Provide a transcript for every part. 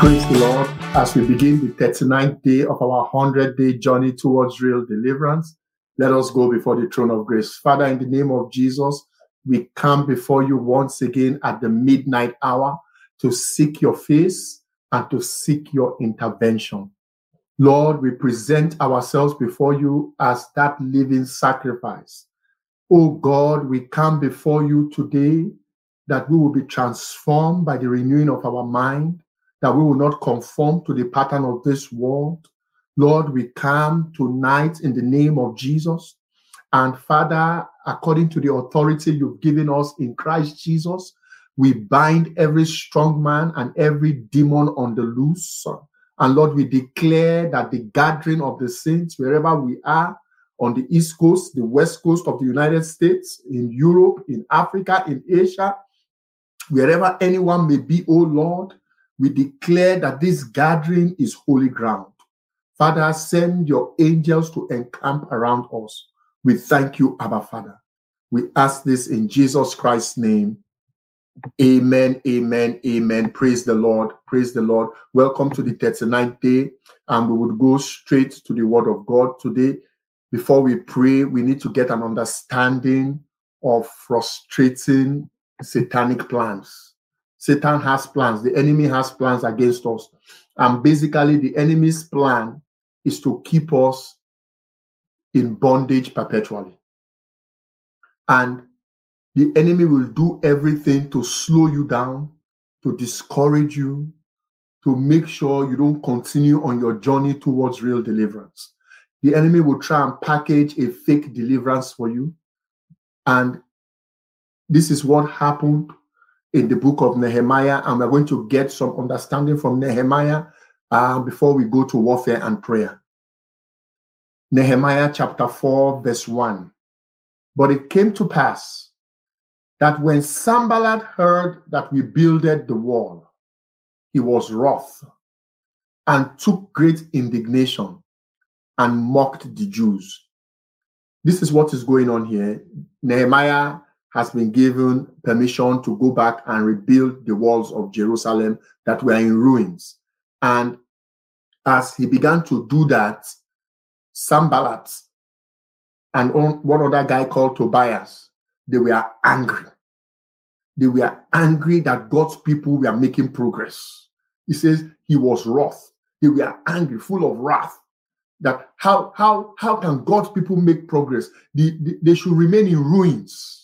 Praise the Lord. As we begin the 39th day of our 100 day journey towards real deliverance, let us go before the throne of grace. Father, in the name of Jesus, we come before you once again at the midnight hour to seek your face and to seek your intervention. Lord, we present ourselves before you as that living sacrifice. Oh God, we come before you today that we will be transformed by the renewing of our mind, that we will not conform to the pattern of this world. Lord, we come tonight in the name of Jesus. And Father, according to the authority you've given us in Christ Jesus, we bind every strong man and every demon on the loose. And Lord, we declare that the gathering of the saints, wherever we are, on the East Coast, the West Coast of the United States, in Europe, in Africa, in Asia, wherever anyone may be, oh Lord, we declare that this gathering is holy ground. Father, send your angels to encamp around us. We thank you, Abba Father. We ask this in Jesus Christ's name. Amen, amen, amen. Praise the Lord, praise the Lord. Welcome to the 39th day, and we would go straight to the Word of God today. Before we pray, we need to get an understanding of frustrating satanic plans. Satan has plans, the enemy has plans against us. And basically, the enemy's plan is to keep us in bondage perpetually. And the enemy will do everything to slow you down, to discourage you, to make sure you don't continue on your journey towards real deliverance. The enemy will try and package a fake deliverance for you. And this is what happened in the book of Nehemiah. And we're going to get some understanding from Nehemiah uh, before we go to warfare and prayer. Nehemiah chapter 4, verse 1. But it came to pass that when Sanballat heard that we builded the wall, he was wroth and took great indignation and mocked the Jews. This is what is going on here. Nehemiah has been given permission to go back and rebuild the walls of Jerusalem that were in ruins. And as he began to do that, Sanballat and one other guy called Tobias, they were angry. They were angry that God's people were making progress. He says he was wroth. They were angry, full of wrath. That how how how can God's people make progress? They, they, they should remain in ruins.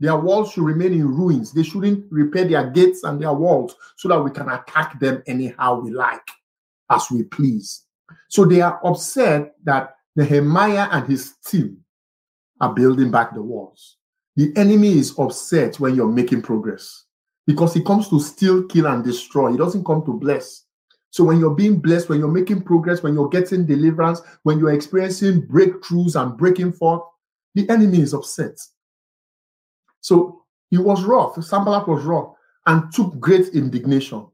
Their walls should remain in ruins. They shouldn't repair their gates and their walls so that we can attack them anyhow we like, as we please. So they are upset that Nehemiah and his team are building back the walls. The enemy is upset when you're making progress because he comes to steal, kill, and destroy. He doesn't come to bless. So when you're being blessed, when you're making progress, when you're getting deliverance, when you're experiencing breakthroughs and breaking forth, the enemy is upset. So he was wroth. Sanballat was wroth and took great indignation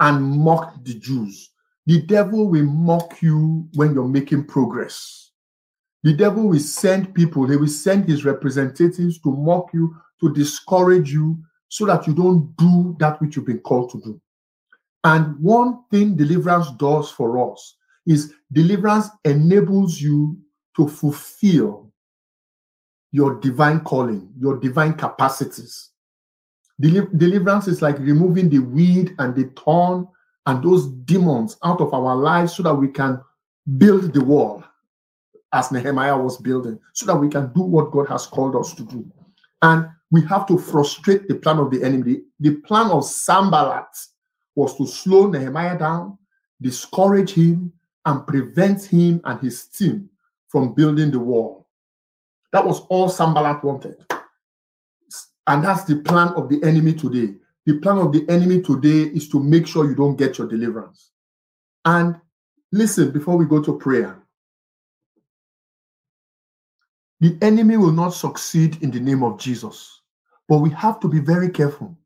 and mocked the Jews. The devil will mock you when you're making progress. The devil will send people, he will send his representatives to mock you, to discourage you, so that you don't do that which you've been called to do. And one thing deliverance does for us is deliverance enables you to fulfill your divine calling, your divine capacities. deliverance is like removing the weed and the thorn and those demons out of our lives so that we can build the wall as Nehemiah was building, so that we can do what God has called us to do. And we have to frustrate the plan of the enemy. The plan of Sanballat was to slow Nehemiah down, discourage him, and prevent him and his team from building the wall. That was all Sanballat wanted. And that's the plan of the enemy today the plan of the enemy today is to make sure you don't get your deliverance. And Listen before we go to prayer. The enemy will not succeed in the name of Jesus, but we have to be very careful.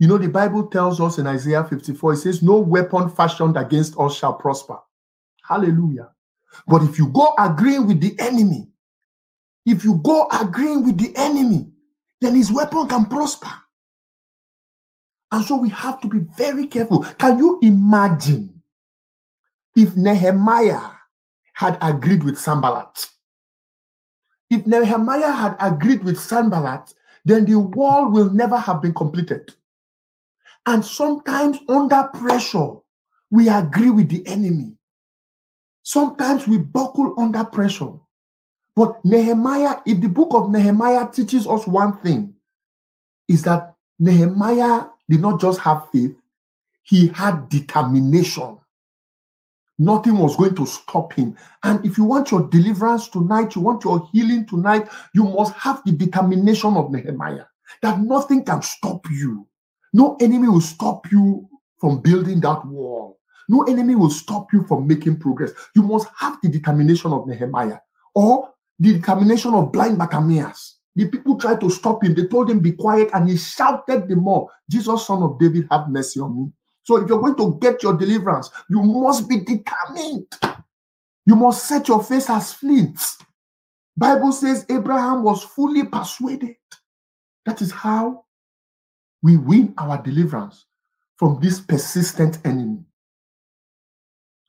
You know, the Bible tells us in Isaiah 54, it says, No weapon fashioned against us shall prosper. Hallelujah. But if you go agreeing with the enemy, if you go agreeing with the enemy, then his weapon can prosper. And so we have to be very careful. Can you imagine if Nehemiah had agreed with Sanballat? If Nehemiah had agreed with Sanballat, then the wall will never have been completed. And sometimes under pressure, we agree with the enemy. Sometimes we buckle under pressure. But Nehemiah, if the book of Nehemiah teaches us one thing, is that Nehemiah did not just have faith, he had determination. Nothing was going to stop him. And if you want your deliverance tonight, you want your healing tonight, you must have the determination of Nehemiah that nothing can stop you. No enemy will stop you from building that wall. No enemy will stop you from making progress. You must have the determination of Nehemiah or the determination of blind Bartimaeus. The people tried to stop him. They told him, Be quiet, and he shouted the more, Jesus, son of David, have mercy on me. So if you're going to get your deliverance, you must be determined. You must set your face as flint. Bible says Abraham was fully persuaded. That is how we win our deliverance from this persistent enemy.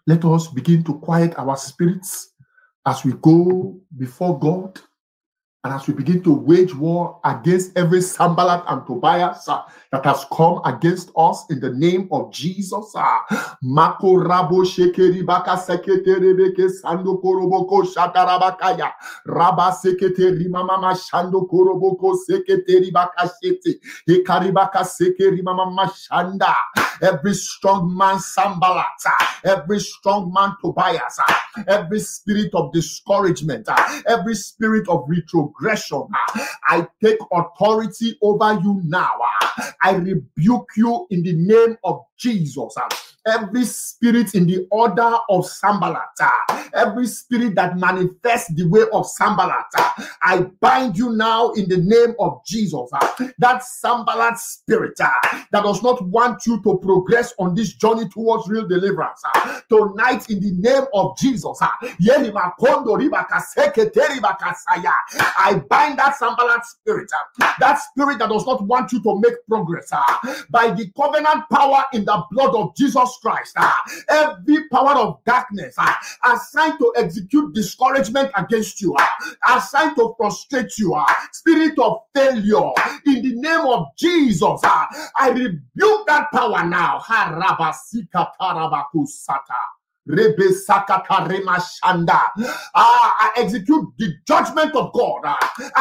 Let us begin to quiet our spirits as we go before God and as we begin to wage war against every Sanballat and Tobias uh, that has come against us in the name of Jesus. Uh, Mako. Every strong man Sanballat, uh, every strong man Tobias, every spirit of discouragement, ah, every spirit of retrogression transgression. I take authority over you now. Ah. I rebuke you in the name of Jesus every spirit in the order of Sambalata, every spirit that manifests the way of Sambalata, I bind you now in the name of Jesus. That Sanballat spirit uh, that does not want you to progress on this journey towards real deliverance. Uh, tonight, in the name of Jesus, uh, I bind that Sanballat spirit, that spirit that does not want you to make progress by the covenant power in the blood of Jesus Christ, uh, every power of darkness uh, assigned to execute discouragement against you, uh, assigned to frustrate you, uh, spirit of failure, in the name of Jesus, uh, I rebuke that power now. Ah, I execute the judgment of God uh,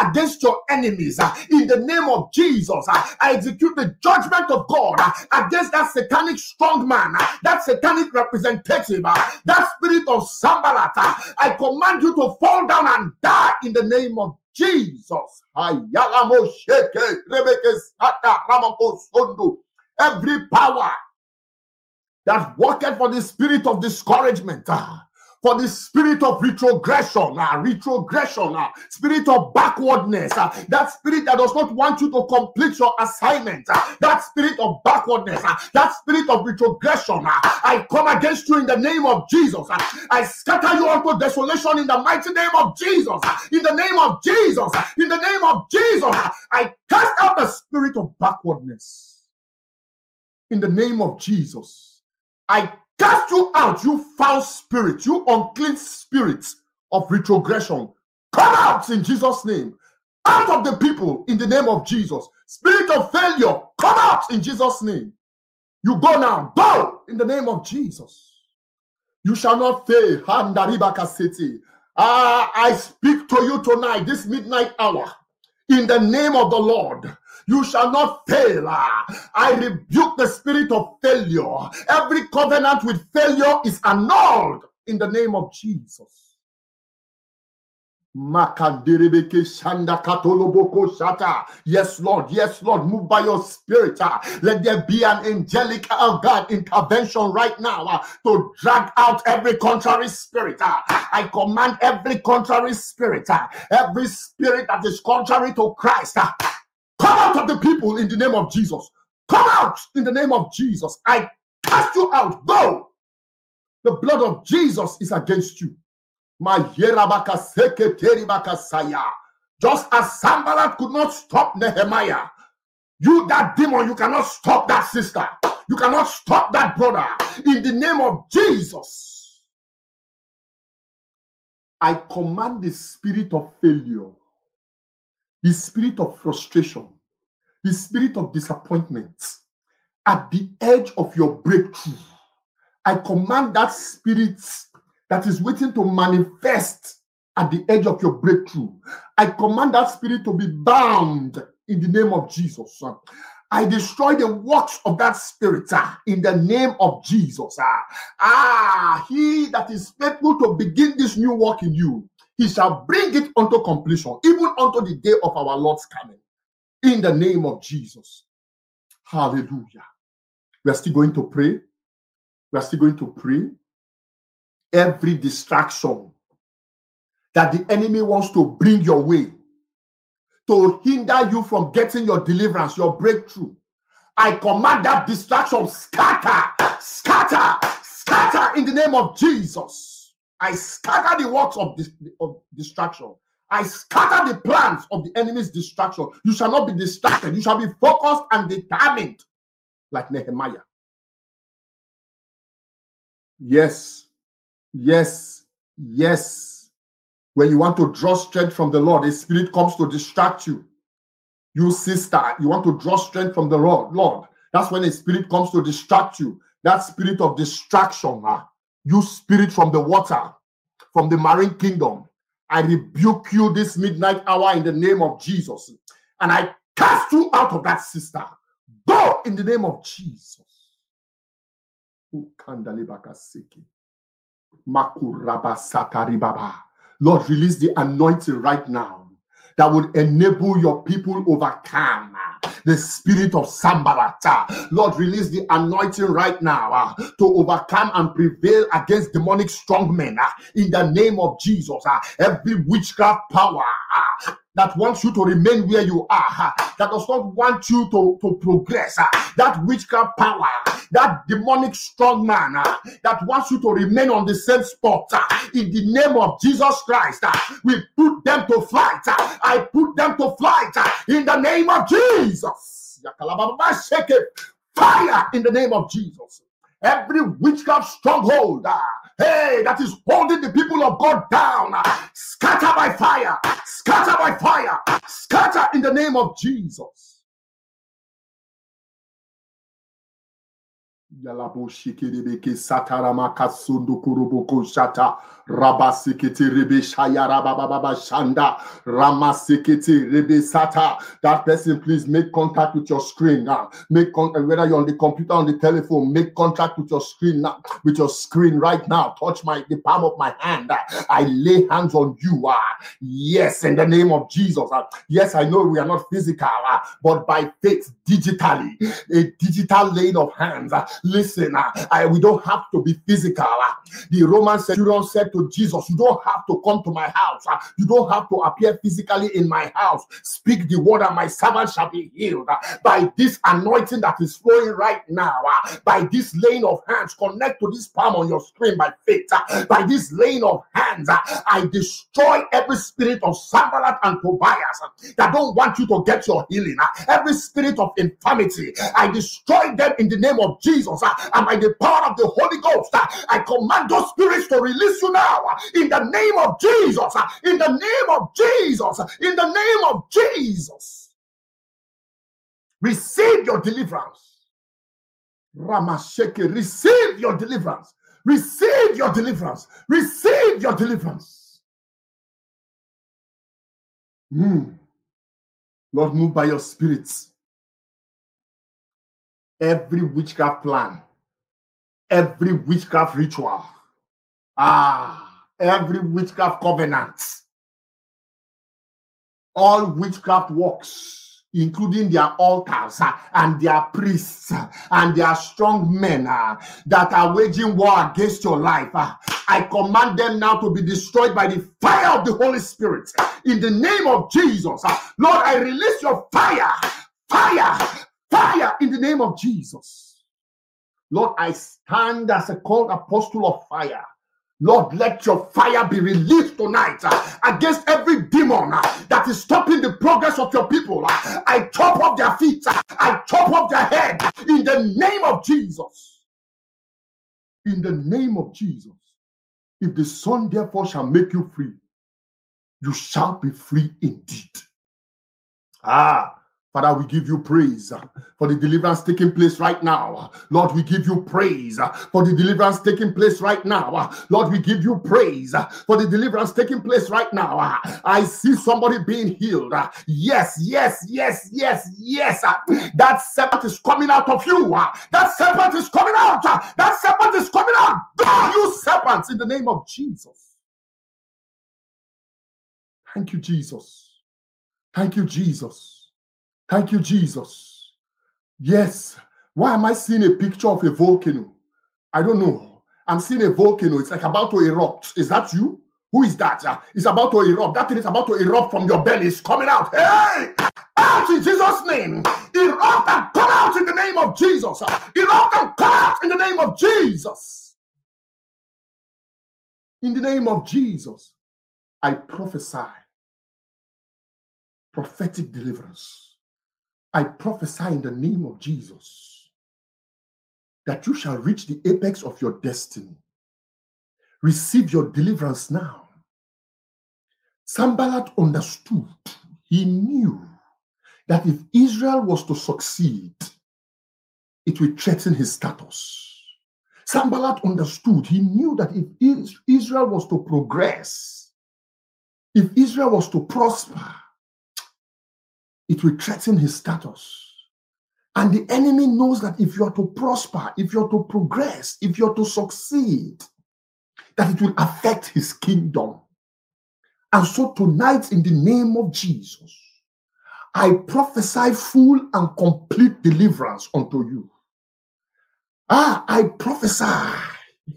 against your enemies uh, in the name of Jesus. Uh, I execute the judgment of God against that satanic strong man, that satanic representative, that spirit of Sanballat. Uh, I command you to fall down and die in the name of Jesus. Every power that worketh for the spirit of discouragement, uh, for the spirit of retrogression, uh, retrogression, uh, spirit of backwardness, uh, that spirit that does not want you to complete your assignment, uh, that spirit of backwardness, uh, that spirit of retrogression, uh, I come against you in the name of Jesus. Uh, I scatter you unto desolation in the mighty name of Jesus. Uh, in the name of Jesus. Uh, in the name of Jesus. Uh, I cast out the spirit of backwardness. In the name of Jesus. I cast you out, you foul spirit, you unclean spirit of retrogression. Come out in Jesus' name. Out of the people in the name of Jesus. Spirit of failure, come out in Jesus' name. You go now, go in the name of Jesus. You shall not fail. Ah, I speak to you tonight, this midnight hour, in the name of the Lord. You shall not fail. I rebuke the spirit of failure. Every covenant with failure is annulled in the name of Jesus. Yes, Lord. Yes, Lord. Move by your spirit. Let there be an angelic uh, God intervention right now uh, to drag out every contrary spirit. Uh, I command every contrary spirit, uh, every spirit that is contrary to Christ, come out of the people in the name of Jesus. Come out in the name of Jesus. I cast you out. Go. The blood of Jesus is against you. Just as Sanballat could not stop Nehemiah, you, that demon, you cannot stop that sister. You cannot stop that brother. In the name of Jesus, I command the spirit of failure, the spirit of frustration, the spirit of disappointment at the edge of your breakthrough. I command that spirit that is waiting to manifest at the edge of your breakthrough. I command that spirit to be bound in the name of Jesus. I destroy the works of that spirit uh, in the name of Jesus. Uh, ah, he that is faithful to begin this new work in you, he shall bring it unto completion, even unto the day of our Lord's coming. In the name of Jesus. Hallelujah. We are still going to pray. We are still going to pray every distraction that the enemy wants to bring your way to hinder you from getting your deliverance, your breakthrough. I command that distraction scatter, scatter, scatter in the name of Jesus. I scatter the works of, this, of distraction. I scatter the plans of the enemy's distraction. You shall not be distracted. You shall be focused and determined like Nehemiah. Yes, Yes, yes. When you want to draw strength from the Lord, the Spirit comes to distract you. You sister, you want to draw strength from the Lord. Lord, that's when the Spirit comes to distract you. That spirit of distraction, uh, you spirit from the water, from the marine kingdom. I rebuke you this midnight hour in the name of Jesus. And I cast you out of that sister. Go in the name of Jesus. Lord, release the anointing right now that would enable your people overcome the spirit of Sambalata. Lord, release the anointing right now uh, to overcome and prevail against demonic strongmen uh, in the name of Jesus. Uh, every witchcraft power that wants you to remain where you are, that does not want you to, to progress, that witchcraft power, that demonic strong man that wants you to remain on the same spot, in the name of Jesus Christ, we put them to flight. I put them to flight in the name of Jesus. Fire in the name of Jesus. Every witchcraft stronghold, hey, that is holding the people of God down, scatter by fire, scatter by fire, scatter in the name of Jesus. Yalabo shikirebeke satarama kasundo kuruboko shata rabasikete rebe shaya shanda ramasikete rebe sata. That person, please make contact with your screen now. Make contact whether you're on the computer, on the telephone. Make contact with your screen now. With your screen right now. Touch my the palm of my hand. I lay hands on you. Uh, yes, in the name of Jesus. Uh, yes, I know we are not physical, uh, but by faith, digitally, a digital laying of hands. Listen, uh, I, we don't have to be physical. Uh, the Roman centurion said to Jesus, You don't have to come to my house. Uh, you don't have to appear physically in my house. Speak the word, and my servant shall be healed. By this anointing that is flowing right now, by this laying of hands, connect to this palm on your screen by faith. By this laying of hands, I destroy every spirit of Sanballat and Tobias that don't want you to get your healing. Every spirit of infirmity, I destroy them in the name of Jesus Jesus uh, and by the power of the Holy Ghost, uh, I command those spirits to release you now uh, in the name of Jesus. In the name of Jesus. In the name of Jesus. Receive your deliverance. Ramasheke, receive your deliverance. Receive your deliverance. Receive your deliverance. Mm. Lord, move by your spirits every witchcraft plan, every witchcraft ritual, ah, every witchcraft covenant. All witchcraft works including their altars uh, and their priests uh, and their strong men uh, that are waging war against your life. I command them now to be destroyed by the fire of the Holy Spirit. In the name of Jesus. Lord, I release your fire, fire, fire in the name of Jesus. Lord, I stand as a called apostle of fire. Lord, let your fire be released tonight uh, against every demon uh, that is stopping the progress of your people. Uh, I chop off their feet, uh, I chop off their head in the name of Jesus. In the name of Jesus. If the Son therefore shall make you free, you shall be free indeed. Ah, Father, we give you praise for the deliverance taking place right now. Lord, we give you praise for the deliverance taking place right now. Lord, we give you praise for the deliverance taking place right now. I see somebody being healed. Yes, yes, yes, yes, yes. That serpent is coming out of you. That serpent is coming out. That serpent is coming out. Go, you serpents, in the name of Jesus. Thank you, Jesus. Thank you, Jesus. Thank you, Jesus. Yes. Why am I seeing a picture of a volcano? I don't know. I'm seeing a volcano. It's like about to erupt. Is that you? Who is that? It's about to erupt. That thing is about to erupt from your belly. It's coming out. Hey! Out in Jesus' name. Erupt and come out in the name of Jesus. Erupt and come out in the name of Jesus. In the name of Jesus, I prophesy prophetic deliverance I prophesy in the name of Jesus that you shall reach the apex of your destiny. Receive your deliverance now. Sanballat understood, he knew that if Israel was to succeed, it would threaten his status. Sanballat understood, he knew that if Israel was to progress, if Israel was to prosper, it will threaten his status. And the enemy knows that if you are to prosper, if you're to progress, if you're to succeed, that it will affect his kingdom. And so tonight, in the name of Jesus, I prophesy full and complete deliverance unto you. Ah, I prophesy.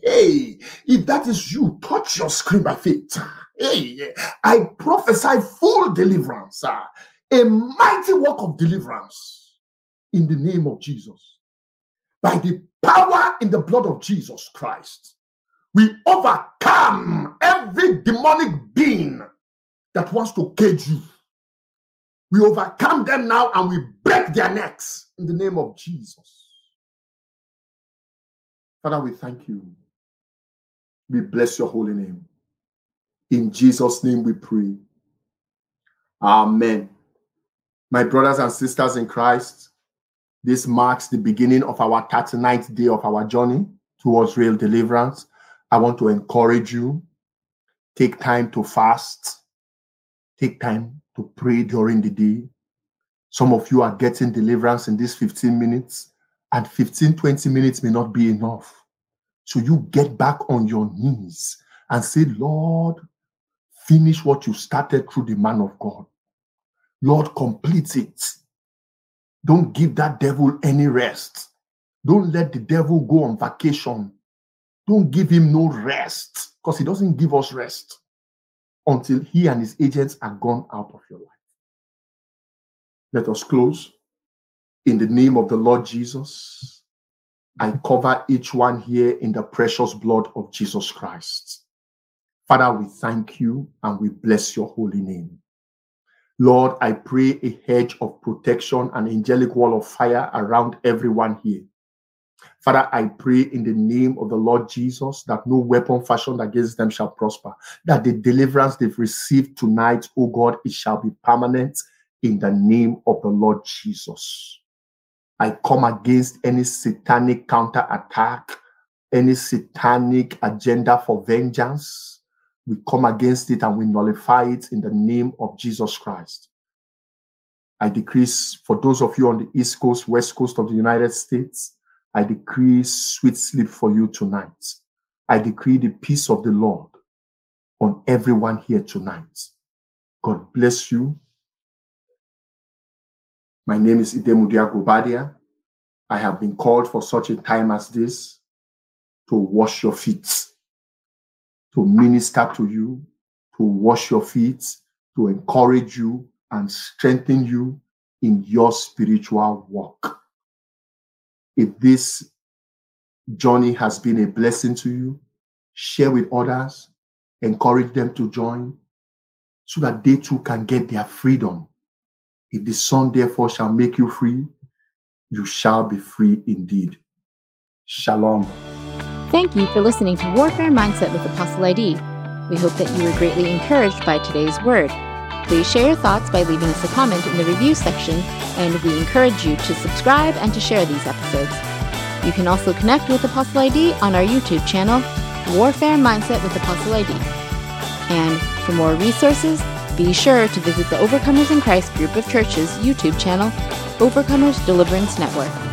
Hey, if that is you, touch your screen by faith. Hey, I prophesy full deliverance a mighty work of deliverance in the name of Jesus. By the power in the blood of Jesus Christ, we overcome every demonic being that wants to cage you. We overcome them now and we break their necks in the name of Jesus. Father, we thank you. We bless your holy name. In Jesus' name we pray. Amen. My brothers and sisters in Christ, this marks the beginning of our 39th day of our journey towards real deliverance. I want to encourage you. Take time to fast. Take time to pray during the day. Some of you are getting deliverance in these 15 minutes, and 15, 20 minutes may not be enough. So you get back on your knees and say, Lord, finish what you started through the man of God. Lord, complete it. Don't give that devil any rest. Don't let the devil go on vacation. Don't give him no rest because he doesn't give us rest until he and his agents are gone out of your life. Let us close. In the name of the Lord Jesus, I cover each one here in the precious blood of Jesus Christ. Father, we thank you and we bless your holy name. Lord, I pray a hedge of protection an angelic wall of fire around everyone here. Father, I pray in the name of the Lord Jesus that no weapon fashioned against them shall prosper, that the deliverance they've received tonight, oh God, it shall be permanent in the name of the Lord Jesus. I come against any satanic counterattack, any satanic agenda for vengeance we come against it and we nullify it in the name of Jesus Christ. I decrease for those of you on the East Coast, West Coast of the United States, I decree sweet sleep for you tonight. I decree the peace of the Lord on everyone here tonight. God bless you My name is Idemudia Guobadia. I have been called for such a time as this to wash your feet, to minister to you, to wash your feet, to encourage you and strengthen you in your spiritual walk. If this journey has been a blessing to you, share with others, encourage them to join so that they too can get their freedom. If the Son therefore shall make you free, you shall be free indeed. Shalom. Thank you for listening to Warfare Mindset with Apostle ID. We hope that you were greatly encouraged by today's word. Please share your thoughts by leaving us a comment in the review section, and we encourage you to subscribe and to share these episodes. You can also connect with Apostle ID on our YouTube channel, Warfare Mindset with Apostle ID. And for more resources, be sure to visit the Overcomers in Christ group of churches YouTube channel, Overcomers Deliverance Network.